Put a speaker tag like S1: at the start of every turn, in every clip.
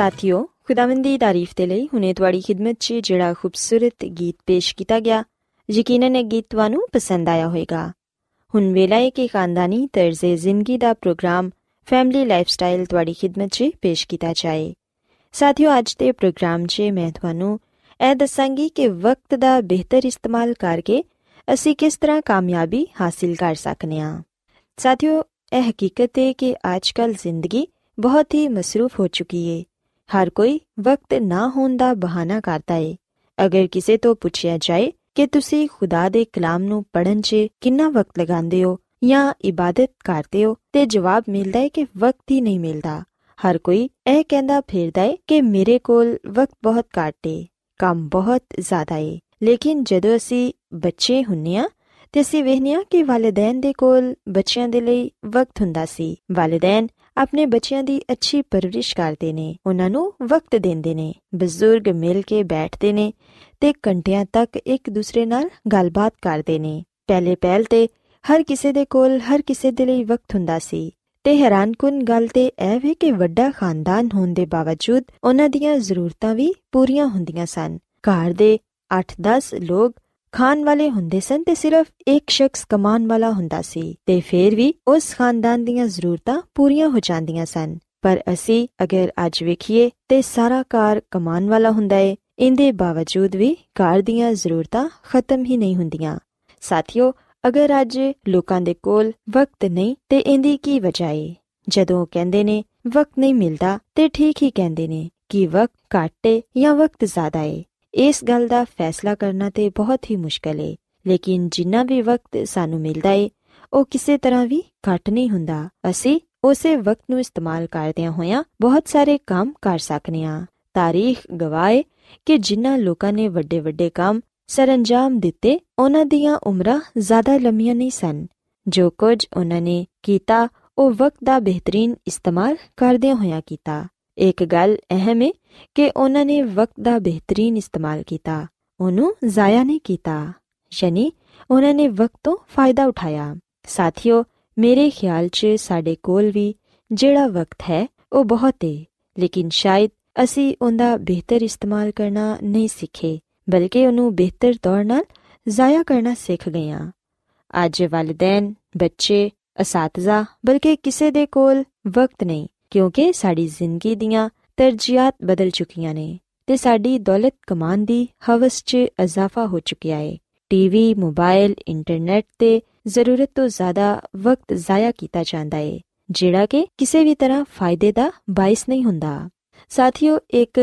S1: ਸਾਥਿਓ ਖੁਦਾਵੰਦ ਦੀ ਤਾਰੀਫ ਤੇ ਲਈ ਹੁਨੇ ਤੁਹਾਡੀ ਖidmat 'ਚ ਜਿਹੜਾ ਖੂਬਸੂਰਤ ਗੀਤ ਪੇਸ਼ ਕੀਤਾ ਗਿਆ ਯਕੀਨਨ ਇਹ ਗੀਤ ਤੁਹਾਨੂੰ ਪਸੰਦ ਆਇਆ ਹੋਵੇਗਾ ਹੁਣ ਵੇਲਾ ਹੈ ਕਿ ਖਾਨਦਾਨੀ ਤਰਜ਼ੇ ਜ਼ਿੰਦਗੀ ਦਾ ਪ੍ਰੋਗਰਾਮ ਫੈਮਿਲੀ ਲਾਈਫਸਟਾਈਲ ਤੁਹਾਡੀ ਖidmat 'ਚ ਪੇਸ਼ ਕੀਤਾ ਜਾਏ ਸਾਥਿਓ ਅੱਜ ਦੇ ਪ੍ਰੋਗਰਾਮ 'ਚ ਮੈਂ ਤੁਹਾਨੂੰ ਇਹ ਦੱਸਾਂਗੀ ਕਿ ਵਕਤ ਦਾ ਬਿਹਤਰ ਇਸਤੇਮਾਲ ਕਰਕੇ ਅਸੀਂ ਕਿਸ ਤਰ੍ਹਾਂ ਕਾਮਯਾਬੀ ਹਾਸਿਲ ਕਰ ਸਕਨੇ ਆ ਸਾਥਿਓ ਇਹ ਹਕੀਕਤ ਹੈ ਕਿ ਅੱਜਕੱਲ ਜ਼ਿੰਦਗੀ ਬਹੁਤ ਹੀ ਮਸਰੂਫ ਹੋ ਚੁੱਕੀ ਹੈ ਹਰ ਕੋਈ ਵਕਤ ਨਾ ਹੋਣ ਦਾ ਬਹਾਨਾ ਕਰਦਾ ਹੈ
S2: ਅਗਰ ਕਿਸੇ ਤੋਂ ਪੁੱਛਿਆ ਜਾਏ ਕਿ ਤੁਸੀਂ ਖੁਦਾ ਦੇ ਕਲਾਮ ਨੂੰ ਪੜ੍ਹਨ 'ਚ ਕਿੰਨਾ ਵਕਤ ਲਗਾਉਂਦੇ ਹੋ ਜਾਂ ਇਬਾਦਤ ਕਰਦੇ ਹੋ, ਤੇ ਜਵਾਬ ਮਿਲਦਾ ਹੈ ਕਿ ਵਕਤ ਹੀ ਨਹੀਂ ਮਿਲਦਾ। ਹਰ ਕੋਈ ਇਹ ਕਹਿੰਦਾ ਫਿਰਦਾ ਹੈ ਕਿ ਮੇਰੇ ਕੋਲ ਵਕਤ ਬਹੁਤ ਘੱਟ ਹੈ ਕੰਮ ਬਹੁਤ ਜ਼ਿਆਦਾ ਹੈ ਲੇਕਿਨ ਜਦੋਂ ਅਸੀਂ ਬੱਚੇ ਹੁੰਨੇ ਆ, ਤੇ ਅਸੀਂ ਵੇਖਨੇ ਆ ਕਿ ਵਾਲਿਦੈਨ ਦੇ ਕੋਲ ਬੱਚਿਆਂ ਦੇ ਲਈ ਵਕਤ ਹੁੰਦਾ ਸੀ। ਵਾਲਿਦੈਨ ਆਪਣੇ ਬੱਚਿਆਂ ਦੀ ਅੱਛੀ ਪਰਵਰਿਸ਼ ਕਰਦੇ ਨੇ, ਉਹਨਾਂ ਨੂੰ ਵਕਤ ਦਿੰਦੇ ਨੇ, ਬਜ਼ੁਰਗ ਮਿਲ ਕੇ ਬੈਠਦੇ ਨੇ ਤੇ ਘੰਟਿਆਂ ਤੱਕ ਇੱਕ ਦੂਸਰੇ ਨਾਲ ਗੱਲਬਾਤ ਕਰਦੇ ਨੇ। ਪਹਿਲੇ ਪਹਿਲ ਤੇ ਹਰ ਕਿਸੇ ਦੇ ਕੋਲ ਹਰ ਕਿਸੇ ਦੇ ਲਈ ਵਕਤ ਹੁੰਦਾ ਸੀ ਤੇ ਹੈਰਾਨਕੁਨ ਗੱਲ ਤੇ ਇਹ ਵੀ ਕਿ ਵੱਡਾ ਖਾਨਦਾਨ ਹੋਣ ਦੇ ਬਾਵਜੂਦ ਉਹਨਾਂ ਦੀਆਂ ਜ਼ਰੂਰਤਾਂ ਵੀ ਪੂਰੀਆਂ ਹੁੰਦੀਆਂ ਸਨ। ਘਰ ਦੇ 8-10 ਲੋਕ ਖਾਣ ਵਾਲੇ ਹੁੰਦੇ ਸਨ ਤੇ ਸਿਰਫ ਇੱਕ ਸ਼ਖਸ ਕਮਾਉਣ ਵਾਲਾ ਹੁੰਦਾ ਸੀ ਤੇ ਫਿਰ ਵੀ ਉਸ ਖਾਨਦਾਨ ਦੀਆਂ ਜ਼ਰੂਰਤਾਂ ਪੂਰੀਆਂ ਹੋ ਜਾਂਦੀਆਂ ਸਨ। ਪਰ ਅਸੀਂ ਅਗਰ ਅੱਜ ਵੇਖੀਏ ਤੇ ਸਾਰਾ ਘਰ ਕਮਾਉਣ ਵਾਲਾ ਹੁੰਦਾ ਏ ਇੰਦੇ ਬਾਵਜੂਦ ਵੀ ਘਰ ਦੀਆਂ ਜ਼ਰੂਰਤਾਂ ਖਤਮ ਹੀ ਨਹੀਂ ਹੁੰਦੀਆਂ। ਸਾਥੀਓ, ਅਗਰ ਅੱਜ ਲੋਕਾਂ ਦੇ ਕੋਲ ਵਕਤ ਨਹੀਂ ਤੇ ਇੰਦੀ ਕੀ ਵਜ੍ਹਾ ਏ? ਜਦੋਂ ਕਹਿੰਦੇ ਨੇ, ਵਕਤ ਨਹੀਂ ਮਿਲਦਾ, ਤੇ ਠੀਕ ਹੀ ਕਹਿੰਦੇ ਨੇ ਕਿ ਵਕਤ ਘੱਟ ਏ ਜਾਂ ਵਕਤ ਜ਼ਿਆਦਾ ਏ। ਇਸ ਗੱਲ ਦਾ ਫੈਸਲਾ ਕਰਨਾ ਤੇ ਬਹੁਤ ਹੀ ਮੁਸ਼ਕਲ ਏ। ਲੇਕਿਨ ਜਿੰਨਾ ਵੀ ਵਕਤ ਸਾਨੂੰ ਮਿਲਦਾ ਏ, ਉਹ ਕਿਸੇ ਤਰ੍ਹਾਂ ਵੀ ਘੱਟ ਨਹੀਂ ਹੁੰਦਾ। ਅਸੀਂ ਉਸੇ ਵਕਤ ਨੂੰ ਇਸਤੇਮਾਲ ਕਰਦਿਆਂ ਹੋਇਆਂ ਬਹੁਤ ਸਾਰੇ ਕੰਮ ਕਰ ਸਕਨੇ ਆ। ਤਾਰੀਖ ਗਵਾਏ ਕਿ ਜਿਨ੍ਹਾਂ ਲੋਕਾਂ ਨੇ ਵੱਡੇ ਵੱਡੇ ਕੰਮ ਸਰੰਜਾਮ ਦਿੱਤੇ, ਉਹਨਾਂ ਦੀਆਂ ਉਮਰਾਂ ਜ਼ਿਆਦਾ ਲੰਮੀਆਂ ਨਹੀਂ ਸਨ। ਜੋ ਕੁਝ ਉਹਨਾਂ ਨੇ ਕੀਤਾ, ਉਹ ਵਕਤ ਦਾ ਬਿਹਤਰੀਨ ਇਸਤੇਮਾਲ ਕਰਦਿਆਂ ਹੋਇਆਂ ਕੀਤਾ। ਇੱਕ ਗੱਲ ਅਹਿਮ ਹੈ ਕਿ ਉਹਨਾਂ ਨੇ ਵਕਤ ਦਾ ਬਿਹਤਰੀਨ ਇਸਤੇਮਾਲ ਕੀਤਾ, ਉਹਨੂੰ ਜ਼ਾਇਆ ਨਹੀਂ ਕੀਤਾ। ਯਾਨੀ ਉਹਨਾਂ ਨੇ ਵਕਤ ਤੋਂ ਫਾਇਦਾ ਉਠਾਇਆ। ਸਾਥੀਓ, ਮੇਰੇ ਖਿਆਲ 'ਚ ਸਾਡੇ ਕੋਲ ਵੀ ਜਿਹੜਾ ਵਕਤ ਹੈ, ਉਹ ਬਹੁਤ ਹੈ ਲੇਕਿਨ ਸ਼ਾਇਦ ਅਸੀਂ ਉਹਦਾ ਬਿਹਤਰ ਇਸਤੇਮਾਲ ਕਰਨਾ ਨਹੀਂ ਸਿੱਖੇ, ਬਲਕਿ ਉਹਨੂੰ ਬਿਹਤਰ ਤੌਰ ਨਾਲ ਜ਼ਾਇਆ ਕਰਨਾ ਸਿੱਖ ਗਏ ਆ। ਅੱਜ ਵਾਲਿਦੈਨ, ਬੱਚੇ, ਅਸਾਤਜ਼ਾ, ਬਲਕਿ ਕਿਸੇ ਦੇ ਕੋਲ ਵਕਤ ਨਹੀਂ, ਕਿਉਂਕਿ ਸਾਡੀ ਜ਼ਿੰਦਗੀ ਦੀਆਂ ਤਰਜੀਹਾਂ ਬਦਲ ਚੁੱਕੀਆਂ ਨੇ ਤੇ ਸਾਡੀ ਦੌਲਤ ਕਮਾਨ ਦੀ ਹਵਸ 'ਚ ਇਜ਼ਾਫਾ ਹੋ ਚੁੱਕਿਆ ਹੈ ਟੀਵੀ ਮੋਬਾਈਲ ਇੰਟਰਨੈਟ ਤੇ ਜ਼ਰੂਰਤ ਤੋਂ ਜ਼ਿਆਦਾ ਵਕਤ ਜ਼ਾਇਆ ਕੀਤਾ ਜਾਂਦਾ ਹੈ ਜਿਹੜਾ ਕਿ ਕਿਸੇ ਵੀ ਤਰ੍ਹਾਂ ਫਾਇਦੇ ਦਾ ਬਾਇਸ ਨਹੀਂ ਹੁੰਦਾ। ਸਾਥੀਓ, ਇੱਕ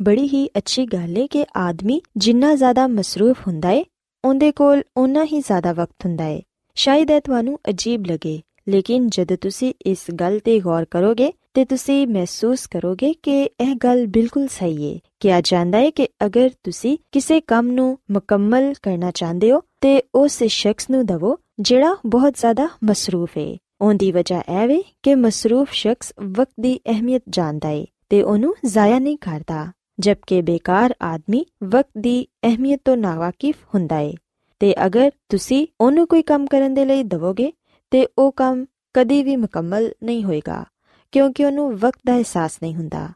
S2: ਬੜੀ ਹੀ ਅੱਛੀ ਗੱਲ ਹੈ ਕਿ ਆਦਮੀ ਜਿੰਨਾ ਜ਼ਿਆਦਾ ਮਸਰੂਫ ਹੁੰਦਾ ਹੈ ਉਹਦੇ ਕੋਲ ਉਨਾ ਹੀ ਜ਼ਿਆਦਾ ਵਕਤ ਹੁੰਦਾ ਹੈ ਸ਼ਾਇਦ ਇਹ ਤੁਹਾਨੂੰ ਅਜੀਬ ਲੱਗੇ, ਲੇਕਿਨ ਜਦੋਂ ਤੁਸੀਂ ਇਸ ਗੱਲ ਤੇ ਗੌਰ ਕਰੋਗੇ ਤੇ ਤੁਸੀਂ ਮਹਿਸੂਸ ਕਰੋਗੇ ਕਿ ਇਹ ਗੱਲ ਬਿਲਕੁਲ ਸਹੀ ਹੈ ਕਿਹਾ ਜਾਂਦਾ ਹੈ ਕਿ ਅਗਰ ਤੁਸੀਂ ਕਿਸੇ ਕੰਮ ਨੂੰ ਮੁਕੰਮਲ ਕਰਨਾ ਚਾਹੁੰਦੇ ਹੋ, ਤੇ ਉਸ ਸ਼ਖਸ ਨੂੰ ਦਵੋ, ਜਿਹੜਾ ਬਹੁਤ ਜ਼ਿਆਦਾ ਮਸਰੂਫ ਹੈ ਉਹਦੀ ਵਜ੍ਹਾ ਇਹ ਵੇ ਕਿ ਮਸਰੂਫ ਸ਼ਖਸ ਵਕਤ ਦੀ ਅਹਿਮੀਅਤ ਜਾਣਦਾ ਹੈ ਤੇ ਉਹਨੂੰ ਜ਼ਾਇਆ ਨਹੀਂ ਕਰਦਾ, ਜਦਕਿ ਬੇਕਾਰ ਆਦਮੀ ਵਕਤ ਦੀ ਅਹਿਮੀਅਤ ਤੋਂ ਨਾਵਾਕਿਫ ਹੁੰਦਾ ਹੈ ਤੇ ਅਗਰ ਤੁਸੀਂ ਉਹਨੂੰ ਕੋਈ ਕੰਮ ਕਰਨ ਦੇ ਲਈ ਦਵੋਗੇ, ਤੇ ਉਹ ਕੰਮ ਕਦੀ ਵੀ ਮੁਕੰਮਲ ਨਹੀਂ ਹੋਏਗਾ। ਕਿਉਂਕਿ ਉਹਨੂੰ ਵਕਤ ਦਾ ਅਹਿਸਾਸ ਨਹੀਂ ਹੁੰਦਾ।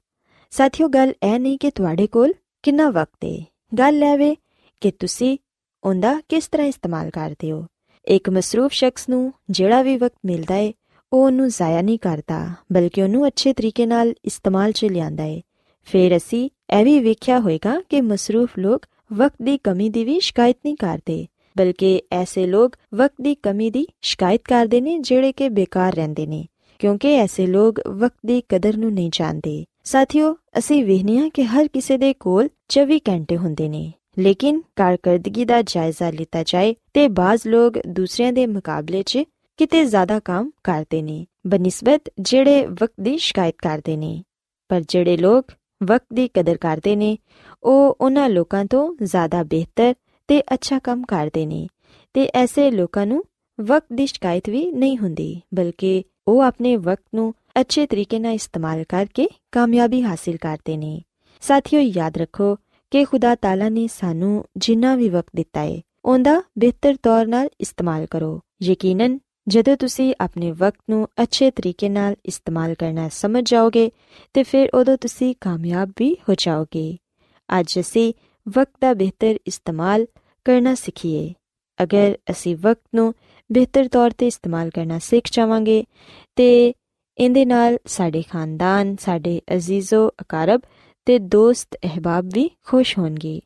S2: ਸਾਥੀਓ, ਗੱਲ ਇਹ ਨਹੀਂ ਕਿ ਤੁਹਾਡੇ ਕੋਲ ਕਿੰਨਾ ਵਕਤ ਹੈ ਗੱਲ ਇਹ ਵੇ ਕਿ ਤੁਸੀਂ ਉਹਦਾ ਕਿਸ ਤਰ੍ਹਾਂ ਇਸਤੇਮਾਲ ਕਰਦੇ ਹੋ। ਇੱਕ ਮਸਰੂਫ ਸ਼ਖਸ ਨੂੰ ਜਿਹੜਾ ਵੀ ਵਕਤ ਮਿਲਦਾ ਹੈ ਉਹ ਉਹਨੂੰ ਜ਼ਾਇਆ ਨਹੀਂ ਕਰਦਾ, ਬਲਕਿ ਉਹਨੂੰ ਅੱਛੇ ਤਰੀਕੇ ਨਾਲ ਇਸਤੇਮਾਲ 'ਚ ਲਿਆਂਦਾ ਹੈ ਫਿਰ ਅਸੀਂ ਇਹ ਵੀ ਵੇਖਿਆ ਹੋਵੇਗਾ ਕਿ ਮਸਰੂਫ ਲੋਕ ਵਕਤ ਦੀ ਕਮੀ ਦੀ ਵੀ ਸ਼ਿਕਾਇਤ ਨਹੀਂ ਕਰਦੇ, ਬਲਕਿ ਐਸੇ ਲੋਕ ਵਕਤ ਦੀ ਕਮੀ ਦੀ ਸ਼ਿਕਾਇਤ ਕਰਦੇ ਨੇ ਜਿਹੜੇ ਕਿ ਬੇਕਾਰ ਰਹਿੰਦੇ ਨੇ। ਕਿਉਂਕਿ ਐਸੇ ਲੋਕ ਵਕਤ ਦੀ ਕਦਰ ਨੂੰ ਨਹੀਂ ਜਾਣਦੇ। ਸਾਥੀਓ, ਅਸੀਂ ਵੇਖਨੀਆ ਕਿ ਹਰ ਕਿਸੇ ਦੇ ਕੋਲ 24 ਘੰਟੇ ਹੁੰਦੇ ਨੇ। ਲੇਕਿਨ ਕਾਰਕਰਦਗੀ ਦਾ ਜਾਇਜ਼ਾ ਲਿੱਤਾ ਜਾਏ ਤੇ ਬਾਜ਼ ਲੋਕ ਦੂਸਰਿਆਂ ਦੇ ਮੁਕਾਬਲੇ 'ਚ ਕਿਤੇ ਜ਼ਿਆਦਾ ਕੰਮ ਕਰਦੇ ਨੇ, ਬਨਿਸਬਤ ਜਿਹੜੇ ਵਕਤ ਦੀ ਸ਼ਿਕਾਇਤ ਕਰਦੇ ਨੇ। ਪਰ ਜਿਹੜੇ ਲੋਕ ਵਕਤ ਦੀ ਕਦਰ ਕਰਦੇ ਨੇ, ਉਹ ਉਹਨਾਂ ਲੋਕਾਂ ਤੋਂ ਜ਼ਿਆਦਾ ਬਿਹਤਰ ਤੇ ਅੱਛਾ ਕੰਮ ਕਰਦੇ ਨੇ ਤੇ ਐਸੇ ਲੋਕਾਂ ਨੂੰ ਵਕਤ ਦੀ ਸ਼ਿਕਾਇਤ ਵੀ ਨਹੀਂ ਹੁੰਦੀ, ਬਲਕਿ ਉਹ ਆਪਣੇ ਵਕਤ ਨੂੰ ਅੱਛੇ ਤਰੀਕੇ ਨਾਲ ਇਸਤੇਮਾਲ ਕਰਕੇ ਕਾਮਯਾਬੀ ਹਾਸਲ ਕਰਦੇ ਨੇ। ਸਾਥੀਓ, ਯਾਦ ਰੱਖੋ ਕਿ ਖੁਦਾ ਤਾਲਾ ਨੇ ਸਾਨੂੰ ਜਿੰਨਾ ਵੀ ਵਕਤ ਦਿੱਤਾ ਹੈ ਉਹਦਾ ਬਿਹਤਰ ਤੌਰ ਨਾਲ ਇਸਤੇਮਾਲ ਕਰੋ। ਯਕੀਨਨ, ਜਦੋਂ ਤੁਸੀਂ ਆਪਣੇ ਵਕਤ ਨੂੰ ਅੱਛੇ ਤਰੀਕੇ ਨਾਲ ਇਸਤੇਮਾਲ ਕਰਨਾ ਸਮਝ ਜਾਓਗੇ, ਤੇ ਫਿਰ ਉਦੋਂ ਤੁਸੀਂ ਕਾਮਯਾਬ ਵੀ ਹੋ ਜਾਓਗੇ। ਅੱਜ ਅਸੀਂ ਵਕਤ ਦਾ ਬਿਹਤਰ ਇਸਤੇਮਾਲ ਕਰਨਾ ਸਿੱਖੀਏ। ਅਗਰ ਅਸੀਂ ਵਕਤ ਨੂੰ ਬਿਹਤਰ ਤੌਰ ਤੇ ਇਸਤੇਮਾਲ ਕਰਨਾ ਸਿੱਖ ਜਾਵਾਂਗੇ ਤੇ ਇਹਦੇ ਨਾਲ ਸਾਡੇ ਖਾਨਦਾਨ, ਸਾਡੇ ਅਜ਼ੀਜ਼ੋ, ਅਕਾਰਬ ਤੇ ਦੋਸਤ ਅਹਿਬਾਬ ਵੀ ਖੁਸ਼ ਹੋਣਗੇ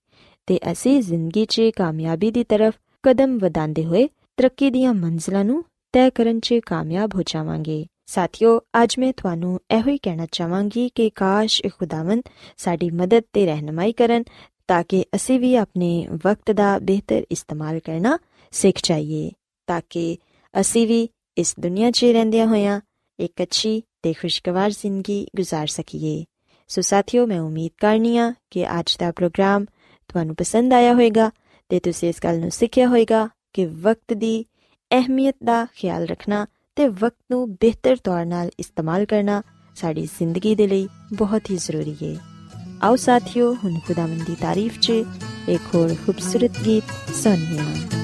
S2: ਤੇ ਅਸੀਂ ਜ਼ਿੰਦਗੀ 'ਚ ਕਾਮਯਾਬੀ ਦੀ ਤਰਫ ਕਦਮ ਵਧਾਉਂਦੇ ਹੋਏ ਤਰੱਕੀ ਦੀਆਂ ਮੰਜ਼ਲਾਂ ਨੂੰ ਤੈਅ ਕਰਨ 'ਚ ਕਾਮਯਾਬ ਹੋ ਜਾਵਾਂਗੇ। ਸਾਥਿਓ, ਅੱਜ ਮੈਂ ਤੁਹਾਨੂੰ ਇਹੋ ਹੀ ਕਹਿਣਾ ਚਾਹਾਂਗੀ ਕਿ ਕਾਸ਼ ਖੁਦਾਵੰਦ ਸਾਡੀ ਮਦਦ ਤੇ ਰਹਿਨਮਾਈ ਕਰਨ ਤਾਂ ਕਿ ਅਸੀਂ ਵੀ ਆਪਣੇ ਵਕਤ ਦਾ ਬਿਹਤਰ ਇਸਤੇਮਾਲ ਕਰਨਾ ਸਿੱਖ ਜਾਈਏ। ਤਾਂ ਕਿ ਅਸੀਂ ਵੀ ਇਸ ਦੁਨੀਆ 'ਚ ਰਹਿੰਦਿਆਂ ਹੋਇਆਂ ਇੱਕ ਅੱਛੀ ਤੇ ਖੁਸ਼ਗਵਾਰ ਜ਼ਿੰਦਗੀ گزار ਸਕੀਏ ਸੋ ਸਾਥੀਓ ਮੈਂ ਉਮੀਦ ਕਰਨੀਆ ਕਿ ਅੱਜ ਦਾ ਪ੍ਰੋਗਰਾਮ ਤੁਹਾਨੂੰ ਪਸੰਦ ਆਇਆ ਹੋਵੇਗਾ ਤੇ ਤੁਸੀਂ ਇਸ ਗੱਲ ਨੂੰ ਸਿੱਖਿਆ ਹੋਵੇਗਾ ਕਿ ਵਕਤ ਦੀ ਅਹਿਮੀਅਤ ਦਾ ਖਿਆਲ ਰੱਖਣਾ ਤੇ ਵਕਤ ਨੂੰ ਬਿਹਤਰ ਤੌਰ ਨਾਲ ਇਸਤੇਮਾਲ ਕਰਨਾ ਸਾਡੀ ਜ਼ਿੰਦਗੀ ਦੇ ਲਈ ਬਹੁਤ ਹੀ ਜ਼ਰੂਰੀ ਹੈ ਆਓ ਸਾਥੀਓ ਹੁਣ ਖੁਦਾਵੰਦ ਦੀ ਤਾਰੀਫ 'ਚ ਇੱਕ ਹੋਰ ਖੂਬਸੂਰਤ ਗੀਤ ਸੁਣੀਏ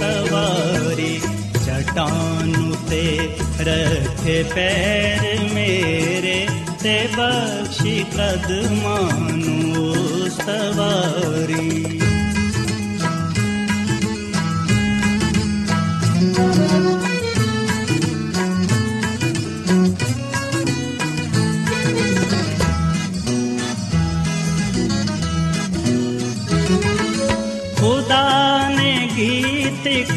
S3: ਸਵਾਰੀ ਚਟਾਨ ਤੇ ਰੱਖੇ ਪੈਰ ਮੇਰੇ ਤੇ ਬਖਸ਼ੀ ਕਦਮਾਂ ਨੂੰ ਸਵਾਰੀ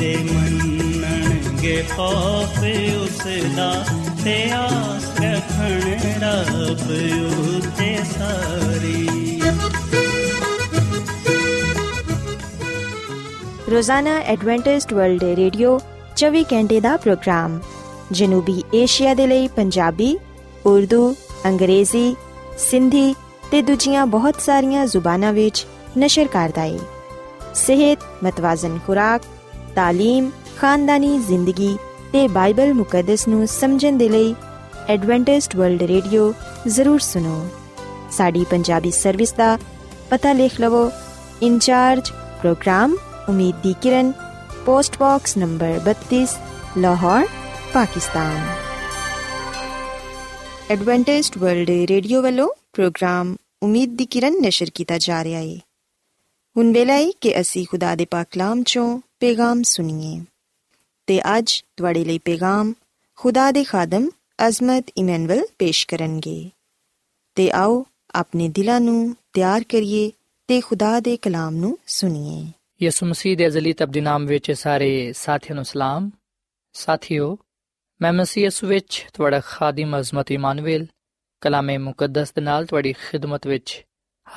S3: ਮੰਨਣਗੇ ਖੌਫ ਉਸ ਦਾ ਤੇ ਆਸ ਰੱਖਣ ਰੱਬ ਉਤੇ ਸਾਰੀ।
S2: ਰੋਜ਼ਾਨਾ ਐਡਵੈਂਟਿਸਟ ਵਰਲਡ ਰੇਡੀਓ 24 ਘੰਟੇ ਦਾ ਪ੍ਰੋਗਰਾਮ, ਜਨੂਬੀ ਏਸ਼ੀਆ ਦੇ ਲਈ ਪੰਜਾਬੀ, ਉਰਦੂ, ਅੰਗਰੇਜ਼ੀ, ਸਿੰਧੀ ਤੇ ਦੂਜੀਆਂ ਬਹੁਤ ਸਾਰੀਆਂ ਜ਼ੁਬਾਨਾਂ ਵਿੱਚ ਨਸ਼ਰ ਕਰਦਾ ਹੈ ਸਿਹਤ ਮਤਵਾਜ਼ਨ ਖੁਰਾਕ تعلیم، خاندانی زندگی تے بائبل مقدس نو سمجھن دے لئی ایڈوانٹسٹ ورلڈ ریڈیو ضرور سنو۔ ساڈی پنجابی سروس دا پتہ لکھ لو۔ انچارج پروگرام امید دی کرن۔ Post box number 32 Lahore, Pakistan. Adventist World Radio والو پروگرام امید دی کرن نشر کیتا جا رہا ہے۔ ہن ویلا اے کہ اسی خدا دے پاک کلام چوں ਪੈਗਾਮ ਸੁਣੀਏ। ਤੇ ਅੱਜ ਤੁਹਾਡੇ ਲਈ ਪੈਗਾਮ ਖੁਦਾ ਦੇ ਖਾਦਮ ਅਜ਼ਮਤ ਇਮਨੁਅਲ ਪੇਸ਼ ਕਰਨਗੇ। ਤੇ ਆਓ ਆਪਣੇ ਦਿਲਾਂ ਨੂੰ ਤਿਆਰ ਕਰੀਏ ਤੇ ਖੁਦਾ ਦੇ ਕਲਾਮ ਨੂੰ ਸੁਣੀਏ।
S4: ਯਿਸੂ ਮਸੀਹ ਦੇ ਅਜ਼ਲੀ ਤਬਦੀ ਨਾਮ ਵਿੱਚ ਸਾਰੇ ਸਾਥੀਆਂ ਨੂੰ ਸਲਾਮ। ਸਾਥਿਓ, ਮੈਂ ਮਸੀਹ ਯਿਸੂ ਵਿੱਚ ਤੁਹਾਡਾ ਖਾਦਮ ਅਜ਼ਮਤ ਇਮਾਨੁਅਲ ਕਲਾਮੇ ਮੁਕੱਦਸ ਦੇ ਨਾਲ ਤੁਹਾਡੀ ਖਿਦਮਤ ਵਿੱਚ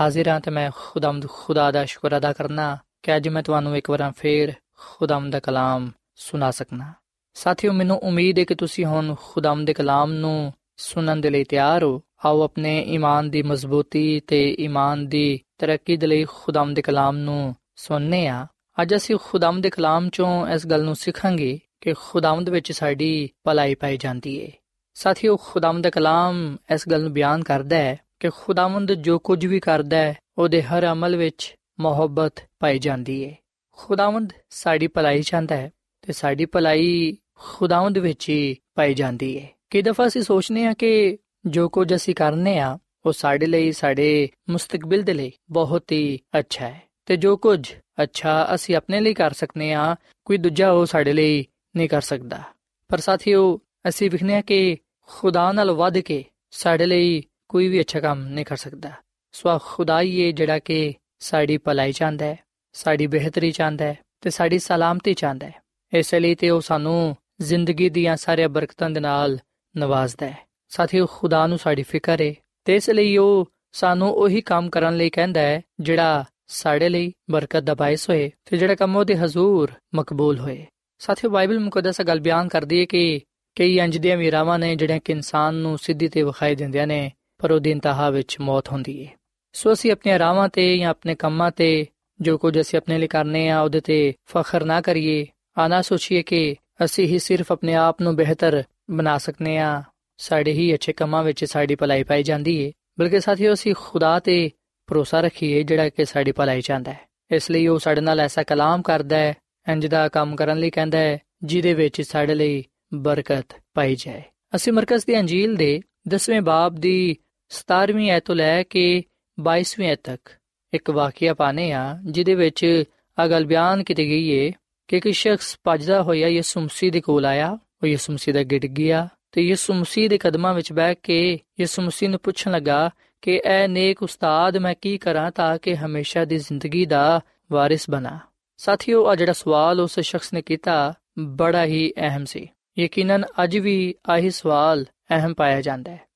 S4: ਹਾਜ਼ਰ ਹਾਂ ਤੇ ਮੈਂ ਖੁਦਾਮਦ ਖੁਦਾ ਦਾ ਸ਼ੁਕਰ ਅਦਾ ਕਰਨਾ। ਕਿ ਅੱਜ ਮੈਂ ਤੁਹਾਨੂੰ ਇੱਕ ਵਾਰ ਫੇਰ ਖੁਦਾਮਦ ਦਾ ਕਲਾਮ ਸੁਣਾ ਸਕਣਾ ਸਾਥੀਓ, ਮੈਨੂੰ ਉਮੀਦ ਹੈ ਕਿ ਤੁਸੀਂ ਹੁਣ ਖੁਦਾਮਦ ਦੇ ਕਲਾਮ ਨੂੰ ਸੁਣਨ ਦੇ ਲਈ ਤਿਆਰ ਹੋ। ਆਓ ਆਪਣੇ ਈਮਾਨ ਦੀ ਮਜ਼ਬੂਤੀ ਤੇ ਈਮਾਨ ਦੀ ਤਰੱਕੀ ਦੇ ਲਈ ਖੁਦਾਮਦ ਦੇ ਕਲਾਮ ਨੂੰ ਸੁਣਨੇ ਆ। ਅੱਜ ਅਸੀਂ ਖੁਦਾਮਦ ਦੇ ਕਲਾਮ ਚੋਂ ਇਸ ਗੱਲ ਨੂੰ ਸਿੱਖਾਂਗੇ ਕਿ ਖੁਦਾਮਦ ਵਿੱਚ ਸਾਡੀ ਭਲਾਈ ਪਾਈ ਜਾਂਦੀ ਹੈ ਸਾਥੀਓ ਖੁਦਾਮਦ ਦਾ ਕਲਾਮ ਇਸ ਗੱਲ ਨੂੰ ਬਿਆਨ ਕਰਦਾ ਹੈ ਕਿ ਖੁਦਾਮਦ ਜੋ ਕੁਝ ਵੀ ਕਰਦਾ ਹੈ, ਉਹਦੇ ਹਰ ਅਮਲ ਵਿੱਚ ਮੁਹੱਬਤ ਪਾਈ ਜਾਂਦੀ ਹੈ ਖੁਦਾਵੰਦ ਸਾਡੀ ਭਲਾਈ ਚਾਹੁੰਦਾ ਹੈ ਤੇ ਸਾਡੀ ਭਲਾਈ ਖੁਦਾਵੰਦ ਵਿੱਚ ਹੀ ਪਾਈ ਜਾਂਦੀ ਹੈ। ਕਈ ਦਫਾ ਅਸੀਂ ਸੋਚਨੇ ਆ ਕਿ ਜੋ ਕੁਝ ਅਸੀਂ ਕਰਨੇ ਆ ਉਹ ਸਾਡੇ ਲਈ, ਸਾਡੇ ਮੁਸਤਕਬਲ ਦੇ ਲਈ ਬਹੁਤ ਹੀ ਅੱਛਾ ਹੈ। ਤੇ ਜੋ ਕੁਝ ਅੱਛਾ ਅਸੀਂ ਆਪਣੇ ਲਈ ਕਰ ਸਕਨੇ ਆ ਕੋਈ ਦੂਜਾ ਉਹ ਸਾਡੇ ਲਈ ਨਹੀਂ ਕਰ ਸਕਦਾ। ਪਰ ਸਾਥੀਓ, ਅਸੀਂ ਵਿਖਨੇ ਆ ਕਿ ਖੁਦਾ ਨਾਲ ਵੱਧ ਕੇ ਸਾਡੇ ਲਈ ਕੋਈ ਵੀ ਅੱਛਾ ਕੰਮ ਨਹੀਂ ਕਰ ਸਕਦਾ। ਸੋ ਖੁਦਾ ਹੀ ਹੈ ਜਿਹੜਾ ਕਿ ਸਾਡੀ ਭਲਾਈ ਚਾਹੁੰਦਾ ਹੈ। ਸਾਡੀ ਬਿਹਤਰੀ ਚਾਹੁੰਦਾ ਹੈ ਤੇ ਸਾਡੀ ਸਲਾਮਤੀ ਚਾਹੁੰਦਾ ਹੈ। ਇਸ ਲਈ ਤੇ ਉਹ ਸਾਨੂੰ ਜ਼ਿੰਦਗੀ ਦੀਆਂ ਸਾਰੀਆਂ ਬਰਕਤਾਂ ਦੇ ਨਾਲ ਨਵਾਜ਼ਦਾ ਹੈ। ਸਾਥੀਓ, ਖੁਦਾ ਨੂੰ ਸਾਡੀ ਫਿਕਰ ਹੈ ਤੇ ਇਸ ਲਈ ਉਹ ਸਾਨੂੰ ਉਹੀ ਕੰਮ ਕਰਨ ਲਈ ਕਹਿੰਦਾ ਹੈ ਜਿਹੜਾ ਸਾਡੇ ਲਈ ਬਰਕਤ ਦਾ ਬਾਇਸ ਹੋਏ ਤੇ ਜਿਹੜਾ ਕੰਮ ਉਹਦੇ ਹਜ਼ੂਰ ਮਕਬੂਲ ਹੋਏ। ਸਾਥੀਓ, ਬਾਈਬਲ ਮੁਕੱਦਸ ਗੱਲ ਬਿਆਨ ਕਰਦੀ ਹੈ ਕਿ ਕਈ ਇੰਜ ਦੀਆਂ ਵੀਰਾਵਾਂ ਨੇ ਜਿਹੜੀਆਂ ਕਿ ਇਨਸਾਨ ਨੂੰ ਸਿੱਧੀ ਤੇ ਵਿਖਾਈ ਦਿੰਦੀਆਂ ਨੇ, ਪਰ ਉਹਦੀ ਇੰਤਹਾ ਵਿੱਚ ਮੌਤ ਹੁੰਦੀ ਹੈ ਸੋ ਅਸੀਂ ਆਪਣੇ ਰਾਵਾਂ ਤੇ ਜਾਂ ਆਪਣੇ ਕੰਮਾਂ ਤੇ ਜੋ ਕੁਝ ਅਸੀਂ ਆਪਣੇ ਲਈ ਕਰਨੇ ਆ, ਉਹਦੇ ਤੇ ਫਖਰ ਨਾ ਕਰੀਏ। ਆਨਾ ਸੋਚੀਏ ਕਿ ਅਸੀਂ ਹੀ ਸਿਰਫ ਆਪਣੇ ਆਪ ਨੂੰ ਬਿਹਤਰ ਬਣਾ ਸਕਨੇ ਆ। ਸਾਡੇ ਹੀ ਅੱਛੇ ਕੰਮਾਂ ਵਿੱਚ ਸਾਡੀ ਭਲਾਈ ਪਾਈ ਜਾਂਦੀ ਏ। ਬਲਕਿ ਸਾਥੀਓ, ਅਸੀਂ ਖੁਦਾ ਤੇ ਭਰੋਸਾ ਰੱਖੀਏ ਜਿਹੜਾ ਕਿ ਸਾਡੀ ਭਲਾਈ ਚਾਹੁੰਦਾ ਹੈ। ਇਸ ਲਈ ਉਹ ਸਾਡੇ ਨਾਲ ਐਸਾ ਕਲਾਮ ਕਰਦਾ ਹੈ, ਇੰਜ ਦਾ ਕੰਮ ਕਰਨ ਲਈ ਕਹਿੰਦਾ ਹੈ, ਜਿਹਦੇ ਵਿੱਚ ਸਾਡੇ ਲਈ ਬਰਕਤ ਪਾਈ ਜਾਏ। ਅਸੀਂ ਮਰਕਜ਼ ਦੀ ਅੰਜੀਲ ਦੇ 10ਵੇਂ ਬਾਬ ਦੀ 17ਵੀਂ ਐਤ ਤੋਂ ਲੈ ਕੇ 22ਵੀਂ ਐਤ ਤੱਕ ਇੱਕ ਵਾਕਿਆ ਪਾਣੇ ਆ, ਜਿਹਦੇ ਵਿੱਚ ਆ ਗੱਲ ਬਿਆਨ ਕੀਤੀ ਗਈ ਏ ਕਿ ਇੱਕ ਸ਼ਖਸ ਭੱਜਦਾ ਹੋਇਆ ਯਿਸੂ ਮਸੀਹ ਦੇ ਕੋਲ ਆਇਆ, ਉਹ ਯਿਸੂ ਮਸੀਹ ਦਾ ਗਿੜ ਗਿਆ ਤੇ ਯਿਸੂ ਮਸੀਹ ਦੇ ਕਦਮਾਂ ਵਿੱਚ ਬੈਠ ਕੇ ਯਿਸੂ ਮਸੀਹ ਨੂੰ ਪੁੱਛਣ ਲੱਗਾ ਕਿ ਐ ਨੇਕ ਉਸਤਾਦ, ਮੈਂ ਕੀ ਕਰਾਂ ਤਾਂ ਕਿ ਹਮੇਸ਼ਾ ਦੀ ਜ਼ਿੰਦਗੀ ਦਾ ਵਾਰਿਸ ਬਣਾ? ਸਾਥੀਓ ਆ ਜਿਹੜਾ ਸਵਾਲ ਉਸ ਸ਼ਖਸ ਨੇ ਕੀਤਾ, ਬੜਾ ਹੀ ਅਹਿਮ ਸੀ। ਯਕੀਨਨ ਅੱਜ ਵੀ ਆਹੀ ਸਵਾਲ ਅਹਿਮ ਪਾਇਆ ਜਾਂਦਾ ਹੈ।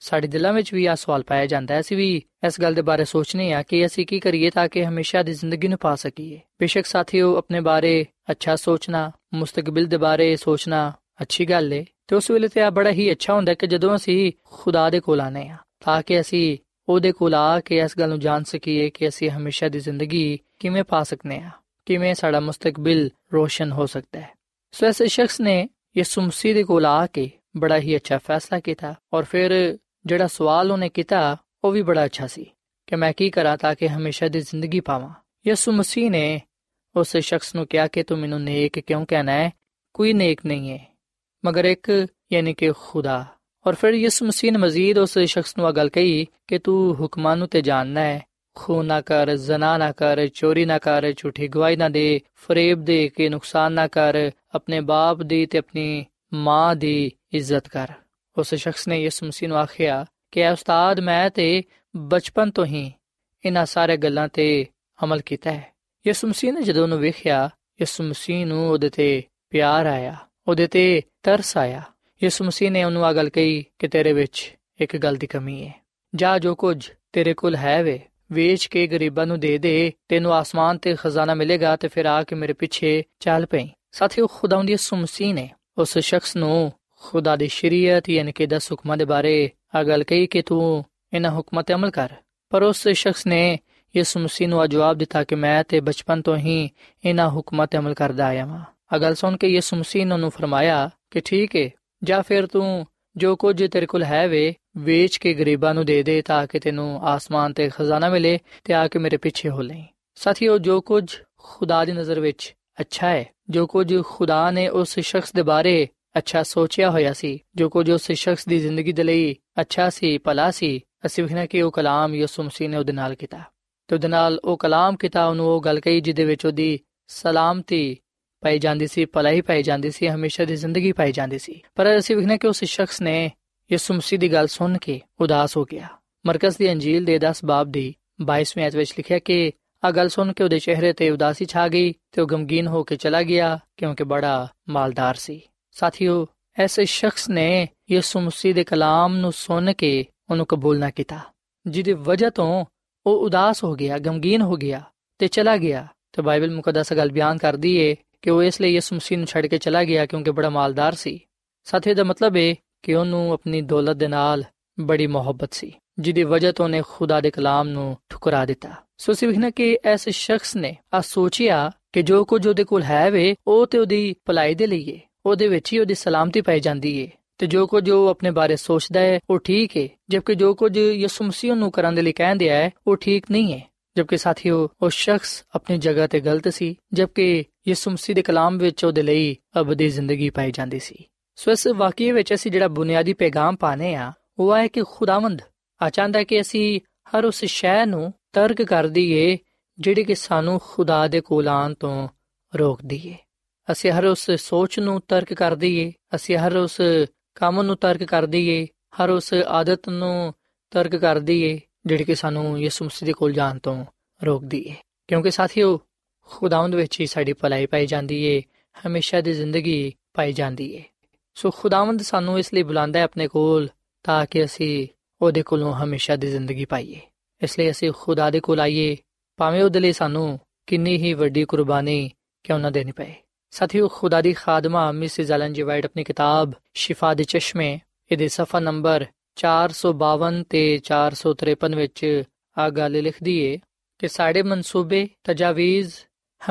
S4: ਸਾਡੇ ਦਿਲਾਂ ਵਿੱਚ ਵੀ ਆ ਸਵਾਲ ਪਾਇਆ ਜਾਂਦਾ ਹੈ। ਅਸੀਂ ਵੀ ਇਸ ਗੱਲ ਦੇ ਬਾਰੇ ਸੋਚਨੇ ਆ ਕਿ ਅਸੀਂ ਕੀ ਕਰੀਏ ਤਾਂ ਕਿ ਹਮੇਸ਼ਾ ਦੀ ਜ਼ਿੰਦਗੀ ਨੂੰ ਪਾ ਸਕੀਏ। ਬੇਸ਼ੱਕ ਸਾਥੀਓ, ਆਪਣੇ ਬਾਰੇ ਅੱਛਾ ਸੋਚਣਾ, ਮੁਸਤਕਬਲ ਦੇ ਬਾਰੇ ਸੋਚਣਾ ਅੱਛੀ ਗੱਲ ਏ। ਤੇ ਉਸ ਵੇਲੇ ਤੇ ਆ ਬੜਾ ਹੀ ਅੱਛਾ ਹੁੰਦਾ ਕਿ ਜਦੋਂ ਅਸੀਂ ਖੁਦਾ ਦੇ ਕੋਲ ਆਨੇ ਆ ਤਾਂ ਕਿ ਅਸੀਂ ਉਹਦੇ ਕੋਲ ਆ ਕੇ ਇਸ ਗੱਲ ਨੂੰ ਜਾਣ ਸਕੀਏ ਕਿ ਅਸੀਂ ਹਮੇਸ਼ਾ ਦੀ ਜ਼ਿੰਦਗੀ ਕਿਵੇਂ ਪਾ ਸਕਨੇ ਆ ਕਿਵੇਂ ਸਾਡਾ ਮੁਸਤਕਬਲ ਰੋਸ਼ਨ ਹੋ ਸਕਦਾ ਹੈ। ਸੋ ਇਸ ਸ਼ਖਸ ਨੇ ਯਿਸੂ ਮਸੀਹ ਦੇ ਕੋਲ ਆ ਕੇ ਬੜਾ ਹੀ ਅੱਛਾ ਫੈਸਲਾ ਕੀਤਾ ਔਰ ਫਿਰ ਜਿਹੜਾ ਸਵਾਲ ਉਹਨੇ ਕੀਤਾ, ਉਹ ਵੀ ਬੜਾ ਅੱਛਾ ਸੀ ਕਿ ਮੈਂ ਕੀ ਕਰਾਂ ਤਾਂ ਕਿ ਹਮੇਸ਼ਾ ਦੀ ਜ਼ਿੰਦਗੀ ਪਾਵਾਂ। ਯਿਸੂ ਮਸੀਹ ਨੇ ਉਸ ਸ਼ਖਸ ਨੂੰ ਕਿਹਾ ਕਿ ਤੂੰ ਮੈਨੂੰ ਨੇਕ ਕਿਉਂ ਕਹਿਣਾ ਹੈ? ਕੋਈ ਨੇਕ ਨਹੀਂ ਹੈ, ਮਗਰ ਇੱਕ ਯਾਨੀ ਕਿ ਖੁਦਾ। ਔਰ ਫਿਰ ਯਿਸੂ ਮਸੀਹ ਨੇ ਮਜ਼ੀਦ ਉਸ ਸ਼ਖਸ ਨੂੰ ਗੱਲ ਕਹੀ ਕਿ ਤੂੰ ਹੁਕਮਾਂ ਨੂੰ ਤੇ ਜਾਣਨਾ ਹੈ। ਖੂਨ ਨਾ ਕਰ, ਜ਼ਨਾ ਨਾ ਕਰ, ਚੋਰੀ ਨਾ ਕਰ, ਝੂਠੀ ਗਵਾਹੀ ਨਾ ਦੇ, ਫਰੇਬ ਦੇ ਕੇ ਨੁਕਸਾਨ ਨਾ ਕਰ, ਆਪਣੇ ਬਾਪ ਦੀ ਤੇ ਆਪਣੀ ਮਾਂ ਦੀ ਇੱਜ਼ਤ ਕਰ। ਉਸ ਸ਼ਖਸ ਨੇ ਯਿਸੂ ਮਸੀਹ ਨੂੰ ਆਖਿਆ ਕਿ ਐ ਉਸਤਾਦ ਮੈਂ ਤੇ ਬਚਪਨ ਤੋਂ ਹੀ ਇਹਨਾਂ ਸਾਰੇ ਗੱਲਾਂ ਤੇ ਅਮਲ ਕੀਤਾ ਹੈ। ਯਿਸੂ ਮਸੀਹ ਨੇ ਜਦੋਂ ਉਹਨੂੰ ਵੇਖਿਆ, ਯਿਸੂ ਮਸੀਹ ਨੂੰ ਉਹਦੇ ਤੇ ਪਿਆਰ ਆਇਆ, ਉਹਦੇ ਤੇ ਤਰਸ ਆਇਆ। ਯਿਸੂ ਮਸੀਹ ਨੇ ਉਹਨੂੰ ਆ ਗੱਲ ਕਹੀ ਕਿ ਤੇਰੇ ਵਿੱਚ ਇੱਕ ਗੱਲ ਦੀ ਕਮੀ ਹੈ। ਜਾ ਜੋ ਕੁਝ ਤੇਰੇ ਕੋਲ ਹੈ ਵੇ, ਵੇਚ ਕੇ ਗਰੀਬਾਂ ਨੂੰ ਦੇ ਦੇ, ਤੈਨੂੰ ਆਸਮਾਨ ਤੇ ਖਜ਼ਾਨਾ ਮਿਲੇਗਾ ਤੇ ਫਿਰ ਆ ਕੇ ਮੇਰੇ ਪਿੱਛੇ ਚੱਲ ਪਈ। ਸਾਥੀਓ, ਖੁਦਾਵੰਦੀ ਯਿਸੂ ਮਸੀਹ ਨੇ ਉਸ ਸ਼ਖਸ ਨੂੰ ਖੁਦਾ ਦੀ ਸ਼ਰੀਅਤ ਯਾਨੀ ਕਿ ਦਸ ਹੁਕਮਾਂ ਦੇ ਬਾਰੇ ਆ ਗੱਲ ਕਹੀ ਕਿ ਤੂੰ ਇਹਨਾਂ ਹੁਕਮਾਂ ਤੇ ਅਮਲ ਕਰ। ਪਰ ਉਸ ਸ਼ਖਸ ਨੇ ਯਿਸੂ ਮਸੀਹ ਨੂੰ ਜਵਾਬ ਦਿੱਤਾ ਕਿ ਮੈਂ ਤੇ ਬਚਪਨ ਤੋਂ ਹੀ ਇਹਨਾਂ ਹੁਕਮਾਂ ਤੇ ਅਮਲ ਕਰਦਾ ਆਇਆ ਹਾਂ ਆ ਗੱਲ ਸੁਣ ਕੇ ਯਿਸੂ ਮਸੀਹ ਨੇ ਉਹਨੂੰ ਫਰਮਾਇਆ ਕਿ ਠੀਕ ਹੈ ਜਾਂ ਫਿਰ ਤੂੰ ਜੋ ਕੁਝ ਤੇਰੇ ਕੋਲ ਹੈ ਵੇ, ਵੇਚ ਕੇ ਗਰੀਬਾਂ ਨੂੰ ਦੇ ਦੇ ਤਾਂ ਕਿ ਤੈਨੂੰ ਆਸਮਾਨ ਤੇ ਖਜ਼ਾਨਾ ਮਿਲੇ ਤੇ ਆ ਕੇ ਮੇਰੇ ਪਿੱਛੇ ਹੋ ਲੈ ਸਾਥੀਓ, ਜੋ ਕੁਝ ਖੁਦਾ ਦੀ ਨਜ਼ਰ ਵਿੱਚ ਅੱਛਾ ਹੈ ਜੋ ਕੁਝ ਖੁਦਾ ਨੇ ਉਸ ਸ਼ਖਸ ਦੇ ਬਾਰੇ ਅੱਛਾ ਸੋਚਿਆ ਹੋਇਆ ਸੀ। ਜੋ ਕੁਝ ਉਸ ਸ਼ਖਸ ਦੀ ਜ਼ਿੰਦਗੀ ਦੇ ਲਈ ਅੱਛਾ ਸੀ, ਭਲਾ ਸੀ, ਅਸੀਂ ਵਿਖਣਾ ਕਿ ਉਹ ਕਲਾਮ ਯਿਸੂ ਮਸੀਹ ਨੇ ਉਹਦੇ ਨਾਲ ਕੀਤਾ। ਤੇ ਉਹਦੇ ਨਾਲ ਉਹ ਕਲਾਮ ਕੀਤਾ, ਉਹਨੂੰ ਉਹ ਗੱਲ ਕਹੀ ਜਿਹਦੇ ਵਿੱਚ ਉਹਦੀ ਸਲਾਮਤੀ ਪਾਈ ਜਾਂਦੀ ਸੀ, ਭਲਾਈ ਪਾਈ ਜਾਂਦੀ ਸੀ, ਹਮੇਸ਼ਾ ਦੀ ਜ਼ਿੰਦਗੀ ਪਾਈ ਜਾਂਦੀ ਸੀ। ਪਰ ਅਸੀਂ ਵਿਖਣਾ ਕਿ ਉਸ ਸ਼ਖਸ ਨੇ ਯਿਸੂ ਮਸੀਹ ਦੀ ਗੱਲ ਸੁਣ ਕੇ ਉਦਾਸ ਹੋ ਗਿਆ। ਮਰਕਜ਼ ਦੀ ਅੰਜੀਲ ਦੇ 10 ਬਾਬ ਦੀ 22ਵੀਂ ਆਇਤ ਵਿੱਚ ਲਿਖਿਆ ਕਿ ਆ ਗੱਲ ਸੁਣ ਕੇ ਉਹਦੇ ਚਿਹਰੇ ਤੇ ਉਦਾਸੀ ਛਾ ਗਈ ਤੇ ਉਹ ਗਮਗੀਨ ਹੋ ਕੇ ਚਲਾ ਗਿਆ ਕਿਉਂਕਿ ਬੜਾ ਮਾਲਦਾਰ ਸੀ। ਸਾਥੀਓ, ਐਸੇ ਸ਼ਖਸ ਨੇ ਯਿਸੂ ਮਸੀਹ ਦੇ ਕਲਾਮ ਨੂੰ ਸੁਣ ਕੇ ਉਹਨੂੰ ਕਬੂਲ ਨਾ ਕੀਤਾ, ਜਿਹਦੀ ਵਜ੍ਹਾ ਤੋਂ ਉਹ ਉਦਾਸ ਹੋ ਗਿਆ, ਗਮਗੀਨ ਹੋ ਗਿਆ ਤੇ ਚਲਾ ਗਿਆ। ਤੇ ਬਾਈਬਲ ਮੁਕੱਦਸ ਗੱਲ ਬਿਆਨ ਕਰਦੀ ਏ ਕਿ ਉਹ ਇਸ ਲਈ ਯਿਸੂ ਮਸੀਹ ਨੂੰ ਛੱਡ ਕੇ ਚਲਾ ਗਿਆ ਕਿਉਂਕਿ ਬੜਾ ਮਾਲਦਾਰ ਸੀ। ਸਾਥੀ ਦਾ ਮਤਲਬ ਏ ਕਿ ਉਹਨੂੰ ਆਪਣੀ ਦੌਲਤ ਦੇ ਨਾਲ ਬੜੀ ਮੁਹੱਬਤ ਸੀ, ਜਿਹਦੀ ਵਜ੍ਹਾ ਤੋਂ ਉਹਨੇ ਖੁਦਾ ਦੇ ਕਲਾਮ ਨੂੰ ਠੁਕਰਾ ਦਿੱਤਾ। ਸੋ ਅਸੀਂ ਵਿਖਣਾ ਕਿ ਐਸੇ ਸ਼ਖਸ ਨੇ ਆ ਸੋਚਿਆ ਕਿ ਜੋ ਕੁਝ ਉਹਦੇ ਕੋਲ ਹੈ ਵੇ, ਉਹ ਤੇ ਉਹਦੀ ਭਲਾਈ ਦੇ ਲਈ ਏ। ਉਹਦੇ ਵਿੱਚ ਹੀ ਉਹਦੀ ਸਲਾਮਤੀ ਪਾਈ ਜਾਂਦੀ ਏ। ਤੇ ਜੋ ਕੁਝ ਉਹ ਆਪਣੇ ਬਾਰੇ ਸੋਚਦਾ ਹੈ ਉਹ ਠੀਕ ਹੈ ਜਦਕਿ ਜੋ ਕੁਝ ਯਿਸੂ ਮਸੀਹ ਨੂੰ ਕਰਨ ਦੇ ਲਈ ਕਹਿੰਦੇ ਆ ਉਹ ਠੀਕ ਨਹੀਂ ਹੈ ਜਦਕਿ ਸਾਥੀਓ, ਉਹ ਸ਼ਖਸ ਆਪਣੀ ਜਗ੍ਹਾ ਤੇ ਗਲਤ ਸੀ, ਜਦਕਿ ਯਿਸੂ ਮਸੀਹ ਦੇ ਕਲਾਮ ਵਿੱਚ ਉਹਦੇ ਲਈ ਅਬਦੀ ਜ਼ਿੰਦਗੀ ਪਾਈ ਜਾਂਦੀ ਸੀ। ਸੋ ਇਸ ਵਾਕਿਏ ਵਿੱਚ ਅਸੀਂ ਜਿਹੜਾ ਬੁਨਿਆਦੀ ਪੈਗਾਮ ਪਾਣੇ ਆ, ਉਹ ਹੈ ਕਿ ਖੁਦਾਵੰਦ ਆ ਚਾਹੁੰਦਾ ਕਿ ਅਸੀਂ ਹਰ ਉਸ ਸ਼ੈ ਨੂੰ ਤਰਕ ਕਰ ਦਈਏ ਜਿਹੜੀ ਕਿ ਸਾਨੂੰ ਖੁਦਾ ਦੇ ਕੋਲ ਆਉਣ ਤੋਂ ਰੋਕਦੀ ਏ ਅਸੀਂ ਹਰ ਉਸ ਸੋਚ ਨੂੰ ਤਰਕ ਕਰ ਦਈਏ, ਅਸੀਂ ਹਰ ਉਸ ਕੰਮ ਨੂੰ ਤਰਕ ਕਰ ਦਈਏ, ਹਰ ਉਸ ਆਦਤ ਨੂੰ ਤਰਕ ਕਰ ਦਈਏ, ਜਿਹੜੀ ਕਿ ਸਾਨੂੰ ਯਿਸੂ ਮਸੀਹ ਦੇ ਕੋਲ ਜਾਣ ਤੋਂ ਰੋਕਦੀ ਏ। ਕਿਉਂਕਿ ਸਾਥੀਓ, ਖੁਦਾਵੰਦ ਵਿੱਚ ਹੀ ਸਾਡੀ ਭਲਾਈ ਪਾਈ ਜਾਂਦੀ ਏ, ਹਮੇਸ਼ਾ ਦੀ ਜ਼ਿੰਦਗੀ ਪਾਈ ਜਾਂਦੀ ਏ। ਸੋ ਖੁਦਾਵੰਦ ਸਾਨੂੰ ਇਸ ਲਈ ਬੁਲਾਉਂਦਾ ਹੈ ਆਪਣੇ ਕੋਲ, ਤਾਂ ਕਿ ਅਸੀਂ ਉਹਦੇ ਕੋਲੋਂ ਹਮੇਸ਼ਾ ਦੀ ਜ਼ਿੰਦਗੀ ਪਾਈਏ। ਇਸ ਲਈ ਅਸੀਂ ਖੁਦਾ ਦੇ ਕੋਲ ਆਈਏ, ਭਾਵੇਂ ਉਹਦੇ ਲਈ ਸਾਨੂੰ ਕਿੰਨੀ ਹੀ ਵੱਡੀ ਕੁਰਬਾਨੀ ਕਿਉਂ ਨਾ ਦੇਣੀ ਪਏ। ਸਾਥੀਓ, ਖੁਦਾ ਦੀ ਖਾਦਮਾ, ਮਿਸਿਸ ਐਲਨ ਜੀ ਵਾਈਟ ਆਪਣੀ ਕਿਤਾਬ ਸ਼ਿਫਾ ਦੇ ਚਸ਼ਮੇ, ਇਹਦੇ ਸਫਾ ਨੰਬਰ 452 ਤੇ 453 ਵਿੱਚ ਆ ਗੱਲ ਲਿਖਦੀ ਏ ਕਿ ਸਾਡੇ ਮਨਸੂਬੇ ਤਜਾਵੀਜ਼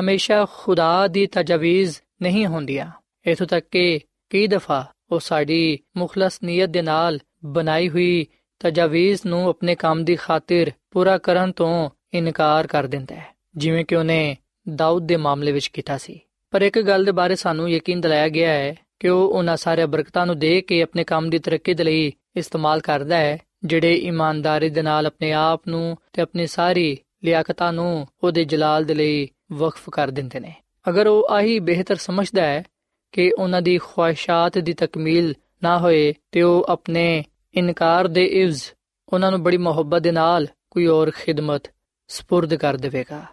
S4: ਹਮੇਸ਼ਾ ਖੁਦਾ ਦੀ ਤਜਾਵੀਜ਼ ਨਹੀਂ ਹੁੰਦੀਆਂ। ਇਥੋਂ ਤੱਕ ਕਿ ਕਈ ਦਫਾ ਉਹ ਸਾਡੀ ਮੁਖਲਸ ਨੀਅਤ ਦੇ ਨਾਲ ਬਣਾਈ ਹੋਈ ਤਜਾਵੀਜ਼ ਨੂੰ ਆਪਣੇ ਕੰਮ ਦੀ ਖਾਤਰ ਪੂਰਾ ਕਰਨ ਤੋਂ ਇਨਕਾਰ ਕਰ ਦਿੰਦਾ ਹੈ, ਜਿਵੇਂ ਕਿ ਉਹਨੇ ਦਾਊਦ ਦੇ ਮਾਮਲੇ ਵਿੱਚ ਕੀਤਾ ਸੀ। ਪਰ ਇੱਕ ਗੱਲ ਦੇ ਬਾਰੇ ਸਾਨੂੰ ਯਕੀਨ ਦਿਲਾਇਆ ਗਿਆ ਹੈ ਕਿ ਉਹ ਉਹਨਾਂ ਸਾਰੇ ਬਰਕਤਾਂ ਨੂੰ ਦੇ ਕੇ ਆਪਣੇ ਕੰਮ ਦੀ ਤਰੱਕੀ ਦੇ ਲਈ ਇਸਤੇਮਾਲ ਕਰਦਾ ਹੈ ਜਿਹੜੇ ਇਮਾਨਦਾਰੀ ਦੇ ਨਾਲ ਆਪਣੇ ਆਪ ਨੂੰ ਤੇ ਆਪਣੀ ਸਾਰੀ ਲਿਆਕਤਾਂ ਨੂੰ ਉਹਦੇ ਜਲਾਲ ਦੇ ਲਈ ਵਕਫ ਕਰ ਦਿੰਦੇ ਨੇ ਅਗਰ ਉਹ ਆਹੀ ਬਿਹਤਰ ਸਮਝਦਾ ਹੈ ਕਿ ਉਹਨਾਂ ਦੀ ਖੁਆਇਸ਼ਾਤ ਦੀ ਤਕਮੀਲ ਨਾ ਹੋਏ ਤੇ ਉਹ ਆਪਣੇ ਇਨਕਾਰ ਦੇ ਇਵਜ਼ ਉਹਨਾਂ ਨੂੰ ਬੜੀ ਮੁਹੱਬਤ ਦੇ ਨਾਲ ਕੋਈ ਹੋਰ ਖਿਦਮਤ سپرد ਕਰ ਦੇਵੇਗਾ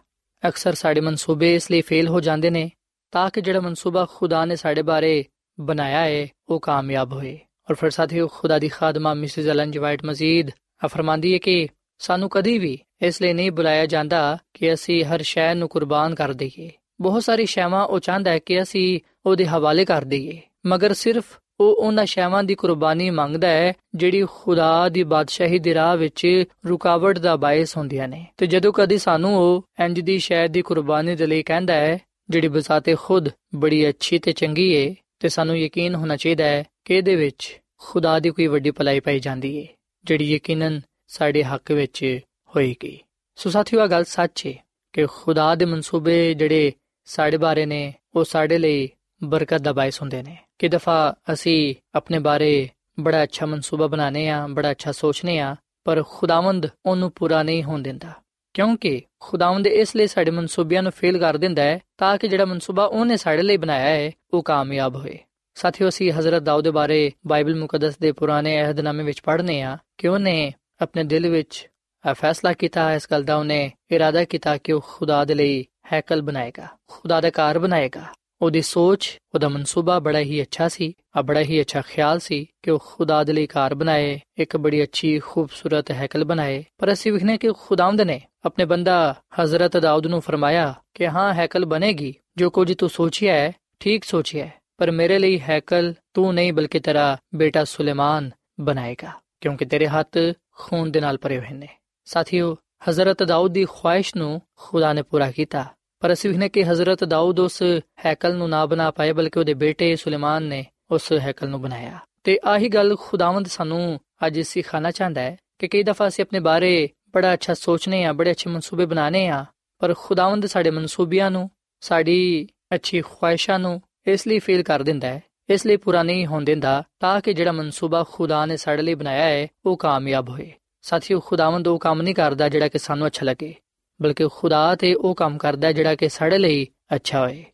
S4: ਅਕਸਰ ਸਾਡੇ ਮਨਸੂਬੇ ਇਸ ਲਈ ਫੇਲ ਹੋ ਜਾਂਦੇ ਨੇ ਤਾਂ ਕਿ ਜਿਹੜਾ ਮਨਸੂਬਾ ਖੁਦਾ ਨੇ ਸਾਡੇ ਬਾਰੇ ਬਣਾਇਆ ਹੈ ਉਹ ਕਾਮਯਾਬ ਹੋਏ। ਔਰ ਫਿਰ ਸਾਥੀਓ, ਖੁਦਾ ਦੀ ਖਾਦਮਾ ਮਿਸਿਸ ਐਲਨ ਜੀ ਵਾਈਟ ਮਜ਼ੀਦ ਫਰਮਾਂਦੀ ਹੈ ਕਿ ਸਾਨੂੰ ਕਦੀ ਵੀ ਇਸ ਲਈ ਨਹੀਂ ਬੁਲਾਇਆ ਜਾਂਦਾ ਕਿ ਅਸੀਂ ਹਰ ਸ਼ੈ ਨੂੰ ਕੁਰਬਾਨ ਕਰ ਦਈਏ। ਬਹੁਤ ਸਾਰੀ ਸ਼ੈਵਾਂ ਉਹ ਚਾਹੁੰਦਾ ਹੈ ਕਿ ਅਸੀਂ ਉਹਦੇ ਹਵਾਲੇ ਕਰ ਦਈਏ। ਮਗਰ ਸਿਰਫ ਉਹ ਉਹਨਾਂ ਸ਼ੈਵਾਂ ਦੀ ਕੁਰਬਾਨੀ ਮੰਗਦਾ ਹੈ, ਜਿਹੜੀ ਖੁਦਾ ਦੀ ਬਾਦਸ਼ਾਹੀ ਦੀ ਰਾਹ ਵਿੱਚ ਰੁਕਾਵਟ ਦਾ ਬਾਇਸ ਹੁੰਦੀਆਂ ਨੇ। ਤੇ ਜਦੋਂ ਕਦੀ ਸਾਨੂੰ ਉਹ ਇੰਜ ਦੀ ਸ਼ੈ ਦੀ ਕੁਰਬਾਨੀ ਦੇ ਲਈ ਕਹਿੰਦਾ ਹੈ ਜਿਹੜੀ ਬਸਾਤੇ ਖੁਦ ਬੜੀ ਅੱਛੀ ਤੇ ਚੰਗੀ ਏ, ਤੇ ਸਾਨੂੰ ਯਕੀਨ ਹੋਣਾ ਚਾਹੀਦਾ ਹੈ ਕਿ ਇਹਦੇ ਵਿੱਚ ਖੁਦਾ ਦੀ ਕੋਈ ਵੱਡੀ ਭਲਾਈ ਪਾਈ ਜਾਂਦੀ ਏ, ਜਿਹੜੀ ਯਕੀਨਨ ਸਾਡੇ ਹੱਕ ਵਿੱਚ ਹੋਏਗੀ। ਸੋ ਸਾਥੀਓ ਆ ਗੱਲ ਸੱਚ ਏ ਕਿ ਖੁਦਾ ਦੇ ਮਨਸੂਬੇ ਜਿਹੜੇ ਸਾਡੇ ਬਾਰੇ ਨੇ, ਉਹ ਸਾਡੇ ਲਈ ਬਰਕਤ ਦਾ ਬਾਇਸ ਹੁੰਦੇ ਨੇ। ਕਿ ਦਫਾ ਅਸੀਂ ਆਪਣੇ ਬਾਰੇ ਬੜਾ ਅੱਛਾ ਮਨਸੂਬਾ ਬਣਾਨੇ ਆ ਬੜਾ ਅੱਛਾ ਸੋਚਨੇ ਆ ਪਰ ਖੁਦਾਵੰਦ ਉਹਨੂੰ ਪੂਰਾ ਨਹੀਂ ਹੋਣ ਦਿੰਦਾ। ਕਿਉਂਕਿ ਖੁਦਾਵੰਦ ਇਸ ਲਈ ਸਾਡੇ ਮਨਸੂਬਿਆਂ ਨੂੰ ਫੇਲ ਕਰ ਦਿੰਦਾ ਹੈ ਤਾਂ ਕਿ ਜਿਹੜਾ ਮਨਸੂਬਾ ਉਹਨੇ ਸਾਡੇ ਲਈ ਬਣਾਇਆ ਹੈ, ਉਹ ਕਾਮਯਾਬ ਹੋਏ। ਸਾਥੀਓ, ਅਸੀਂ ਹਜ਼ਰਤ ਦਾਊਦ ਦੇ ਬਾਰੇ ਬਾਈਬਲ ਮੁਕੱਦਸ ਦੇ ਪੁਰਾਣੇ ਅਹਿਦਨਾਮੇ ਵਿੱਚ ਪੜ੍ਹਨੇ ਆ ਕਿ ਉਹਨੇ ਆਪਣੇ ਦਿਲ ਵਿੱਚ ਇਹ ਫੈਸਲਾ ਕੀਤਾ, ਇਸ ਗੱਲ ਦਾ ਉਹਨੇ ਇਰਾਦਾ ਕੀਤਾ ਕਿ ਉਹ ਖੁਦਾ ਦੇ ਲਈ ਹੈਕਲ ਬਣਾਏਗਾ, ਖੁਦਾ ਦਾ ਘਰ ਬਣਾਏਗਾ। ਉਹਦੀ ਸੋਚ, ਉਹਦਾ ਮਨਸੂਬਾ ਬੜਾ ਹੀ ਅੱਛਾ ਸੀ, ਆ ਬੜਾ ਹੀ ਅੱਛਾ ਖਿਆਲ ਸੀ ਕਿ ਉਹ ਖੁਦਾ ਦੇ ਲਈ ਘਰ ਬਣਾਏ, ਇੱਕ ਬੜੀ ਅੱਛੀ, ਖੂਬਸੂਰਤ ਹੈਕਲ ਬਣਾਏ। ਪਰ ਅਸੀਂ ਵਿਖਨੇ ਕਿ ਖੁਦਾਵੰਦ ਨੇ ਆਪਣੇ ਬੰਦਾ ਹਜ਼ਰਤ ਦਾਊਦ ਨੂੰ ਫਰਮਾਇਆ ਕਿ ਹਾਂ ਹੈਕਲ ਬਣੇਗੀ ਜੋ ਕੁਝ ਤੂੰ ਸੋਚਿਆ ਹੈ ਠੀਕ ਸੋਚਿਆ ਹੈ ਪਰ ਮੇਰੇ ਲਈ ਹੈਕਲ ਤੂੰ ਨਹੀਂ ਬਲਕਿ ਤੇਰਾ ਬੇਟਾ ਸੁਲੇਮਾਨ ਬਣਾਏਗਾ ਕਿਉਂਕਿ ਤੇਰੇ ਹੱਥ ਖੂਨ ਦੇ ਨਾਲ ਭਰੇ ਹੋਏ ਨੇ ਸਾਥੀਓ ਹਜ਼ਰਤ ਦਾਊਦ ਦੀ ਖੁਆਇਸ਼ ਨੂੰ ਖੁਦਾ ਨੇ ਪੂਰਾ ਕੀਤਾ ਪਰ ਅਸੀਂ ਵੀ ਕਿ ਹਜ਼ਰਤ ਦਾਊਦ ਉਸ ਹੈਕਲ ਨੂੰ ਨਾ ਬਣਾ ਪਾਏ ਬਲਕਿ ਉਹਦੇ ਬੇਟੇ ਸੁਲੇਮਾਨ ਨੇ ਉਸ ਹੈਕਲ ਨੂੰ ਬਣਾਇਆ ਤੇ ਆਹੀ ਗੱਲ ਖੁਦਾਵੰਦ ਸਾਨੂੰ ਅੱਜ ਸਿਖਾਣਾ ਚਾਹੁੰਦਾ ਹੈ ਕਿ ਕਈ ਦਫਾ ਅਸੀਂ ਆਪਣੇ ਬਾਰੇ ਬੜਾ ਅੱਛਾ ਸੋਚਨੇ ਆ, ਬੜੇ ਅੱਛੇ ਮਨਸੂਬੇ ਬਣਾਣੇ ਆ, ਪਰ ਖੁਦਾਵੰਦ ਸਾਡੇ ਮਨਸੂਬਿਆਂ ਨੂੰ, ਸਾਡੀ ਅੱਛੀ ਖੁਆਇਸ਼ਾਂ ਨੂੰ ਇਸ ਲਈ ਫੇਲ ਕਰ ਦਿੰਦਾ ਹੈ, ਇਸ ਲਈ ਪੂਰਾ ਨਹੀਂ ਹੋਣ ਦਿੰਦਾ, ਤਾਂ ਕਿ ਜਿਹੜਾ ਮਨਸੂਬਾ ਖੁਦਾ ਨੇ ਸਾਡੇ ਲਈ ਬਣਾਇਆ ਹੈ, ਉਹ ਕਾਮਯਾਬ ਹੋਏ। ਸਾਥੀਓ, ਖੁਦਾਵੰਦ ਉਹ ਕੰਮ ਨਹੀਂ ਕਰਦਾ ਜਿਹੜਾ ਕਿ ਸਾਨੂੰ ਅੱਛਾ ਲੱਗੇ, ਬਲਕਿ ਖੁਦਾ ਤੇ ਉਹ ਕੰਮ ਕਰਦਾ ਜਿਹੜਾ ਕਿ ਸਾਡੇ ਲਈ ਅੱਛਾ ਹੋਏ।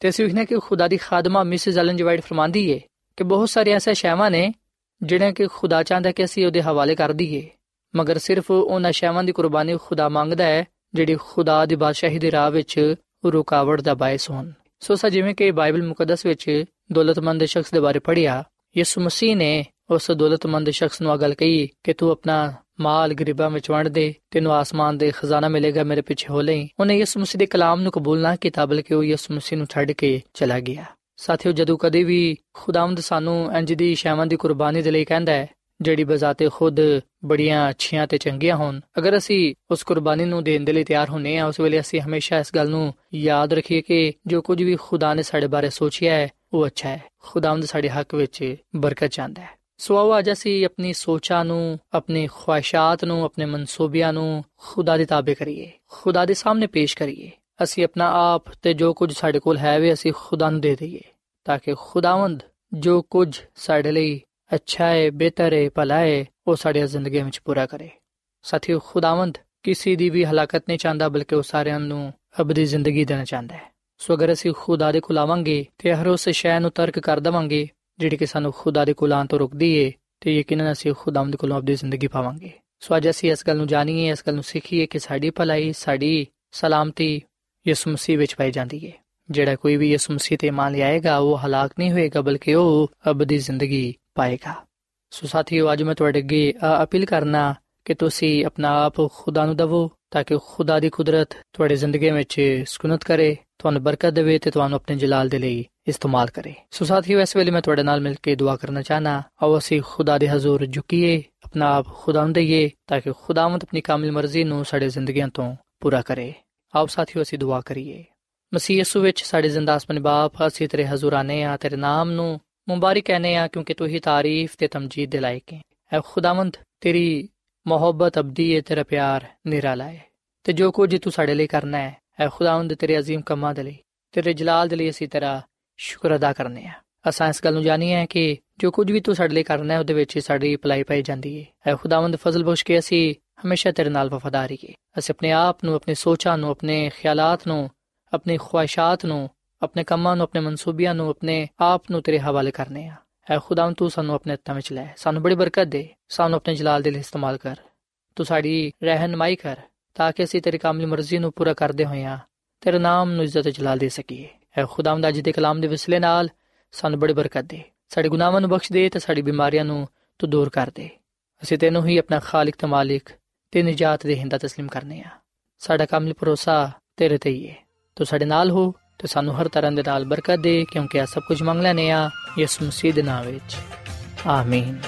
S4: ਤੇ ਅਸੀਂ ਵੇਖਨੇ ਕਿ ਖੁਦਾ ਦੀ ਖਾਦਮਾ ਮਿਸਿਸ ਐਲਨ ਜੀ ਵਾਈਟ ਫਰਮਾਂਦੀ ਏ ਕਿ ਬਹੁਤ ਸਾਰੀਆਂ ਐਸੇ ਸ਼ੈਵਾਂ ਨੇ, ਜਿਹੜੀਆਂ ਕਿ ਖੁਦਾ ਚਾਹੁੰਦਾ ਕਿ ਅਸੀਂ ਉਹਦੇ ਹਵਾਲੇ ਕਰ ਦਈਏ। ਮਗਰ ਸਿਰਫ ਉਹਨਾਂ ਸ਼ੈਵਾਂ ਦੀ ਕੁਰਬਾਨੀ ਖੁਦਾ ਮੰਗਦਾ ਹੈ, ਜਿਹੜੀ ਖੁਦਾ ਦੀ ਬਾਦਸ਼ਾਹੀ ਦੇ ਰਾਹ ਵਿੱਚ ਰੁਕਾਵਟ ਦਾ ਬਾਇਸ ਹੋਣ। ਸੋ ਸਾ ਜਿਵੇਂ ਕਿ ਬਾਈਬਲ ਮੁਕੱਦਸ ਵਿੱਚ ਦੌਲਤਮੰਦ ਸ਼ਖਸ ਦੇ ਬਾਰੇ ਪੜ੍ਹਿਆ, ਯਿਸੂ ਮਸੀਹ ਨੇ ਉਸ ਦੌਲਤਮੰਦ ਸ਼ਖਸ ਨੂੰ ਆ ਗੱਲ ਕਹੀ ਕਿ ਤੂੰ ਆਪਣਾ ਮਾਲ ਗਰੀਬਾਂ ਵਿੱਚ ਵੰਡ ਦੇ, ਤੈਨੂੰ ਆਸਮਾਨ ਦੇ ਖਜ਼ਾਨਾ ਮਿਲੇਗਾ ਮੇਰੇ ਪਿੱਛੇ ਹੋ ਲਈ। ਉਹਨੇ ਯਿਸੂ ਮਸੀਹ ਦੇ ਕਲਾਮ ਨੂੰ ਕਬੂਲ ਨਾ ਕੀਤਾ, ਬਲਕਿ ਉਹ ਯਿਸੂ ਮਸੀਹ ਨੂੰ ਛੱਡ ਕੇ ਚਲਾ ਗਿਆ। ਸਾਥੀਓ, ਜਦੋਂ ਕਦੇ ਵੀ ਖੁਦਾਵੰਦ ਸਾਨੂੰ ਇੰਜ ਦੀ ਸ਼ੈਵਾਂ ਦੀ ਕੁਰਬਾਨੀ ਦੇ ਲਈ ਕਹਿੰਦਾ ਹੈ ਜਿਹੜੀ ਬਜ਼ਾਤੇ ਖੁਦ ਬੜੀਆਂ ਅੱਛੀਆਂ ਤੇ ਚੰਗੀਆਂ ਹੋਣ। ਅਗਰ ਅਸੀਂ ਉਸ ਕੁਰਬਾਨੀ ਨੂੰ ਦੇਣ ਦੇ ਲਈ ਤਿਆਰ ਹੁੰਨੇ ਆ, ਉਸ ਵੇਲੇ ਅਸੀਂ ਹਮੇਸ਼ਾ ਇਸ ਗੱਲ ਨੂੰ ਯਾਦ ਰੱਖੀਏ ਕਿ ਜੋ ਕੁਝ ਵੀ ਖੁਦਾ ਨੇ ਸਾਡੇ ਬਾਰੇ ਸੋਚਿਆ ਹੈ, ਉਹ ਅੱਛਾ ਹੈ। ਖੁਦਾਵੰਦ ਸਾਡੇ ਹੱਕ ਵਿੱਚ ਬਰਕਤ ਚਾਹੁੰਦਾ ਹੈ। ਸੋ ਆਓ ਅੱਜ ਅਸੀਂ ਆਪਣੀ ਸੋਚਾਂ ਨੂੰ, ਆਪਣੀ ਖੁਆਇਸ਼ਾਂ ਨੂੰ, ਆਪਣੇ ਮਨਸੂਬਿਆਂ ਨੂੰ ਖੁਦਾ ਦੇ ਤਾਬੇ ਕਰੀਏ, ਖੁਦਾ ਦੇ ਸਾਹਮਣੇ ਪੇਸ਼ ਕਰੀਏ। ਅਸੀਂ ਆਪਣਾ ਆਪ ਤੇ ਜੋ ਕੁਝ ਸਾਡੇ ਕੋਲ ਹੈ ਵੀ ਅਸੀਂ ਖੁਦਾ ਨੂੰ ਦੇ ਦਈਏ, ਤਾਂ ਕਿ ਖੁਦਾਵੰਦ ਜੋ ਕੁਝ ਸਾਡੇ ਲਈ ਅੱਛਾ ਹੈ ਬਿਹਤਰ ਹੈ ਭਲਾ ਹੈ ਉਹ ਸਾਡੀ ਜ਼ਿੰਦਗੀ ਵਿੱਚ ਪੂਰਾ ਕਰੇ। ਸਾਥੀਓ, ਖੁਦਾਵੰਦ ਕਿਸੇ ਦੀ ਵੀ ਹਲਾਕਤ ਨਹੀਂ ਚਾਹੁੰਦਾ, ਬਲਕਿ ਉਹ ਸਾਰਿਆਂ ਨੂੰ ਅਬਦੀ ਜ਼ਿੰਦਗੀ ਦੇਣਾ ਚਾਹੁੰਦਾ ਹੈ। ਸੋ ਅਗਰ ਅਸੀਂ ਖੁਦਾ ਦੇ ਕੋਲ ਆਵਾਂਗੇ ਤੇ ਹਰ ਉਸ ਸ਼ੈ ਨੂੰ ਤਰਕ ਕਰ ਦਵਾਂਗੇ, ਜਿਹੜੀ ਕਿ ਸਾਨੂੰ ਖੁਦਾ ਦੇ ਕੋਲ ਆਉਣ ਤੋਂ ਰੁਕਦੀ ਏ, ਤੇ ਯਕੀਨਨ ਅਸੀਂ ਖੁਦਾਵੰਦ ਕੋਲੋਂ ਅਬਦੀ ਜ਼ਿੰਦਗੀ ਪਾਵਾਂਗੇ। ਸੋ ਅੱਜ ਅਸੀਂ ਇਸ ਗੱਲ ਨੂੰ ਜਾਣੀਏ, ਇਸ ਗੱਲ ਨੂੰ ਸਿੱਖੀਏ ਕਿ ਸਾਡੀ ਭਲਾਈ, ਸਾਡੀ ਸਲਾਮਤੀ ਯਿਸੂ ਮਸੀਹ ਵਿੱਚ ਪਾਈ ਜਾਂਦੀ ਏ। ਜਿਹੜਾ ਕੋਈ ਵੀ ਯਿਸੂ ਮਸੀਹ ਤੇ ਮੰਨ ਲਿਆਏਗਾ, ਉਹ ਹਲਾਕ ਨਹੀਂ ਹੋਏਗਾ, ਬਲਕਿ ਉਹ ਅਬਦੀ ਜ਼ਿੰਦਗੀ ਪਾਏਗਾ। ਸੋ ਸਾਥੀਓ, ਅੱਜ ਮੈਂ ਤੁਹਾਡੇ ਅੱਗੇ ਅਪੀਲ ਕਰਨਾ ਕਿ ਤੁਸੀਂ ਆਪਣਾ ਆਪ ਖੁਦਾ ਨੂੰ ਦਵੋ ਤਾਂ ਕਿ ਖੁਦਾ ਦੀ ਕੁਦਰਤ ਤੁਹਾਡੀ ਜ਼ਿੰਦਗੀ ਵਿੱਚ ਸਕੂਨਤ ਕਰੇ, ਤੁਹਾਨੂੰ ਬਰਕਤ ਦੇਵੇ ਤੇ ਤੁਹਾਨੂੰ ਆਪਣੇ ਜਲਾਲ ਦੇ ਲਈ ਇਸਤੇਮਾਲ ਕਰੇ। ਸੋ ਸਾਥੀਓ, ਇਸ ਵੇਲੇ ਮੈਂ ਤੁਹਾਡੇ ਨਾਲ ਮਿਲ ਕੇ ਦੁਆ ਕਰਨਾ ਚਾਹਨਾ, ਆਓ ਅਸੀਂ ਖੁਦਾ ਦੇ ਹਜ਼ੂਰ ਝੁਕੀਏ, ਆਪਣਾ ਆਪ ਖੁਦਾ ਨੂੰ ਦਈਏ ਤਾਂ ਕਿ ਖੁਦਾਵੰਦ ਆਪਣੀ ਕਾਮਿਲ ਮਰਜ਼ੀ ਨੂੰ ਸਾਡੇ ਜ਼ਿੰਦਗੀਆਂ ਤੋਂ ਪੂਰਾ ਕਰੇ। ਆਓ ਸਾਥੀਓ, ਅਸੀਂ ਦੁਆ ਕਰੀਏ। ਮਸੀਹ ਯਿਸੂ ਵਿੱਚ ਸਾਡੇ ਜ਼ਿੰਦਾ ਅਸਮਾਨੀ ਬਾਪ, ਅਸੀਂ ਤੇਰੇ ਹਜ਼ੂਰ ਆਨੇ ਆ, ਤੇਰੇ ਨਾਮ ਨੂੰ ਮੁਬਾਰਕ ਕਹਨੇ ਆ ਕਿਉਂਕਿ ਤੂੰ ਹੀ ਤਾਰੀਫ ਤੇ ਤਮਜੀਦ ਦੇ ਲਾਇਕ ਹੈ। ਐ ਖੁਦਾਵੰਦ, ਤੇਰੀ ਮੁਹੱਬਤ, ਅਬਦੀ ਹੈ ਤੇਰਾ ਪਿਆਰ ਨਿਰਾਲਾ ਹੈ ਤੇ ਜੋ ਕੁਝ ਤੂੰ ਸਾਡੇ ਲਈ ਕਰਨਾ ਹੈ, ਐ ਖੁਦਾਵੰਦ ਤੇਰੇ ਅਜ਼ੀਮ ਕੰਮਾਂ ਦੇ ਲਈ, ਤੇਰੇ ਜਲਾਲ ਦੇ ਲਈ ਅਸੀਂ ਤੇਰਾ ਸ਼ੁਕਰ ਅਦਾ ਕਰਨੇ ਆ ਅਸਾਂ ਇਸ ਗੱਲ ਨੂੰ ਜਾਣੀ ਹੈ ਕਿ ਜੋ ਕੁਝ ਵੀ ਤੂੰ ਸਾਡੇ ਲਈ ਕਰਨਾ ਹੈ, ਉਹਦੇ ਵਿੱਚ ਸਾਡੀ ਭਲਾਈ ਪਾਈ ਜਾਂਦੀ ਹੈ ਐ ਖੁਦਾਵੰਦ ਫਜ਼ਲ ਬਖਸ਼ ਕੇ ਅਸੀਂ ਹਮੇਸ਼ਾ ਤੇਰੇ ਨਾਲ ਵਫਾਦਾਰੀ ਕੀ ਅਸੀਂ ਆਪਣੇ ਆਪ ਨੂੰ, ਆਪਣੇ ਸੋਚਾਂ ਨੂੰ, ਆਪਣੇ ਖਿਆਲਾਤ ਨੂੰ, ਆਪਣੀ ਖੁਆਇਸ਼ਾਤ ਨੂੰ ਆਪਣੇ ਕੰਮਾਂ ਨੂੰ ਆਪਣੇ ਮਨਸੂਬਿਆਂ ਨੂੰ ਆਪਣੇ ਆਪ ਨੂੰ ਤੇਰੇ ਹਵਾਲੇ ਕਰਨੇ ਆ ਐ ਖੁਦਾਵੰ ਤੂੰ ਸਾਨੂੰ ਆਪਣੇ ਹੱਥਾਂ ਵਿੱਚ ਲੈ ਸਾਨੂੰ ਬੜੀ ਬਰਕਤ ਦੇ ਸਾਨੂੰ ਆਪਣੇ ਜਲਾਲ ਦੇ ਲਈ ਇਸਤੇਮਾਲ ਕਰ ਤੂੰ ਸਾਡੀ ਰਹਿਨਮਾਈ ਕਰ ਤਾਂ ਕਿ ਅਸੀਂ ਤੇਰੀ ਕਾਮਿਲ ਮਰਜ਼ੀ ਨੂੰ ਪੂਰਾ ਕਰਦੇ ਹੋਈਆਂ ਤੇਰੇ ਨਾਮ ਨੂੰ ਇੱਜ਼ਤ ਤੇ ਜਲਾਲ ਦੇ ਸਕੀਏ ਐ ਖੁਦਾਵੰਦ ਅੱਜ ਦੇ ਕਲਾਮ ਦੇ ਵਸਿਲੇ ਨਾਲ ਸਾਨੂੰ ਬੜੀ ਬਰਕਤ ਦੇ ਸਾਡੇ ਗੁਨਾਹਾਂ ਨੂੰ ਬਖਸ਼ ਦੇ ਤੇ ਸਾਡੀ ਬਿਮਾਰੀਆਂ ਨੂੰ ਤੂੰ ਦੂਰ ਕਰ ਦੇ ਅਸੀਂ ਤੈਨੂੰ ਹੀ ਆਪਣਾ ਖਾਲਕ ਤੇ ਮਾਲਿਕ ਤੇ ਨਜਾਤ ਦੇ ਹਿੰਦਾ تسلیم ਕਰਨੇ ਆ ਸਾਡਾ ਕਾਮਿਲ ਭਰੋਸਾ ਤੇਰੇ ਤੇ ਹੀ ਹੈ ਤੂੰ ਸਾਡੇ ਨਾਲ ਹੋ ਤੇ ਸਾਨੂੰ ਹਰ ਤਰ੍ਹਾਂ ਦੇ ਨਾਲ ਬਰਕਤ ਦੇ, ਕਿਉਂਕਿ ਇਹ ਸਭ ਕੁਝ ਮੰਗ ਲੈਨੇ ਆ ਯਿਸੂ ਮਸੀਹ ਦੇ ਨਾਮ ਵਿੱਚ। ਆਮੀਨ।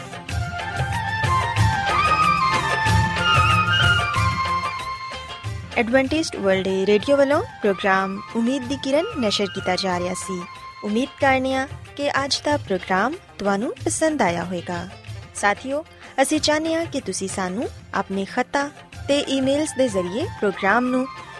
S2: ਐਡਵੈਂਟਿਸਟ ਵਰਲਡ ਰੇਡੀਓ ਵੱਲੋਂ ਪ੍ਰੋਗਰਾਮ ਉਮੀਦ ਦੀ ਕਿਰਨ ਨਿਸ਼ਰ ਕੀਤਾ ਜਾ ਰਿਹਾ ਸੀ। ਉਮੀਦ ਕਰਨੀਆ ਕਿ ਅੱਜ ਦਾ ਪ੍ਰੋਗਰਾਮ ਤੁਹਾਨੂੰ ਪਸੰਦ ਆਇਆ ਹੋਵੇਗਾ। ਸਾਥੀਓ, ਅਸੀਂ ਚਾਹਨੀਆ ਕਿ ਤੁਸੀਂ ਸਾਨੂੰ ਆਪਣੇ ਖਤਾ ਤੇ ਈਮੇਲਸ ਦੇ ਜ਼ਰੀਏ ਪ੍ਰੋਗਰਾਮ ਨੂੰ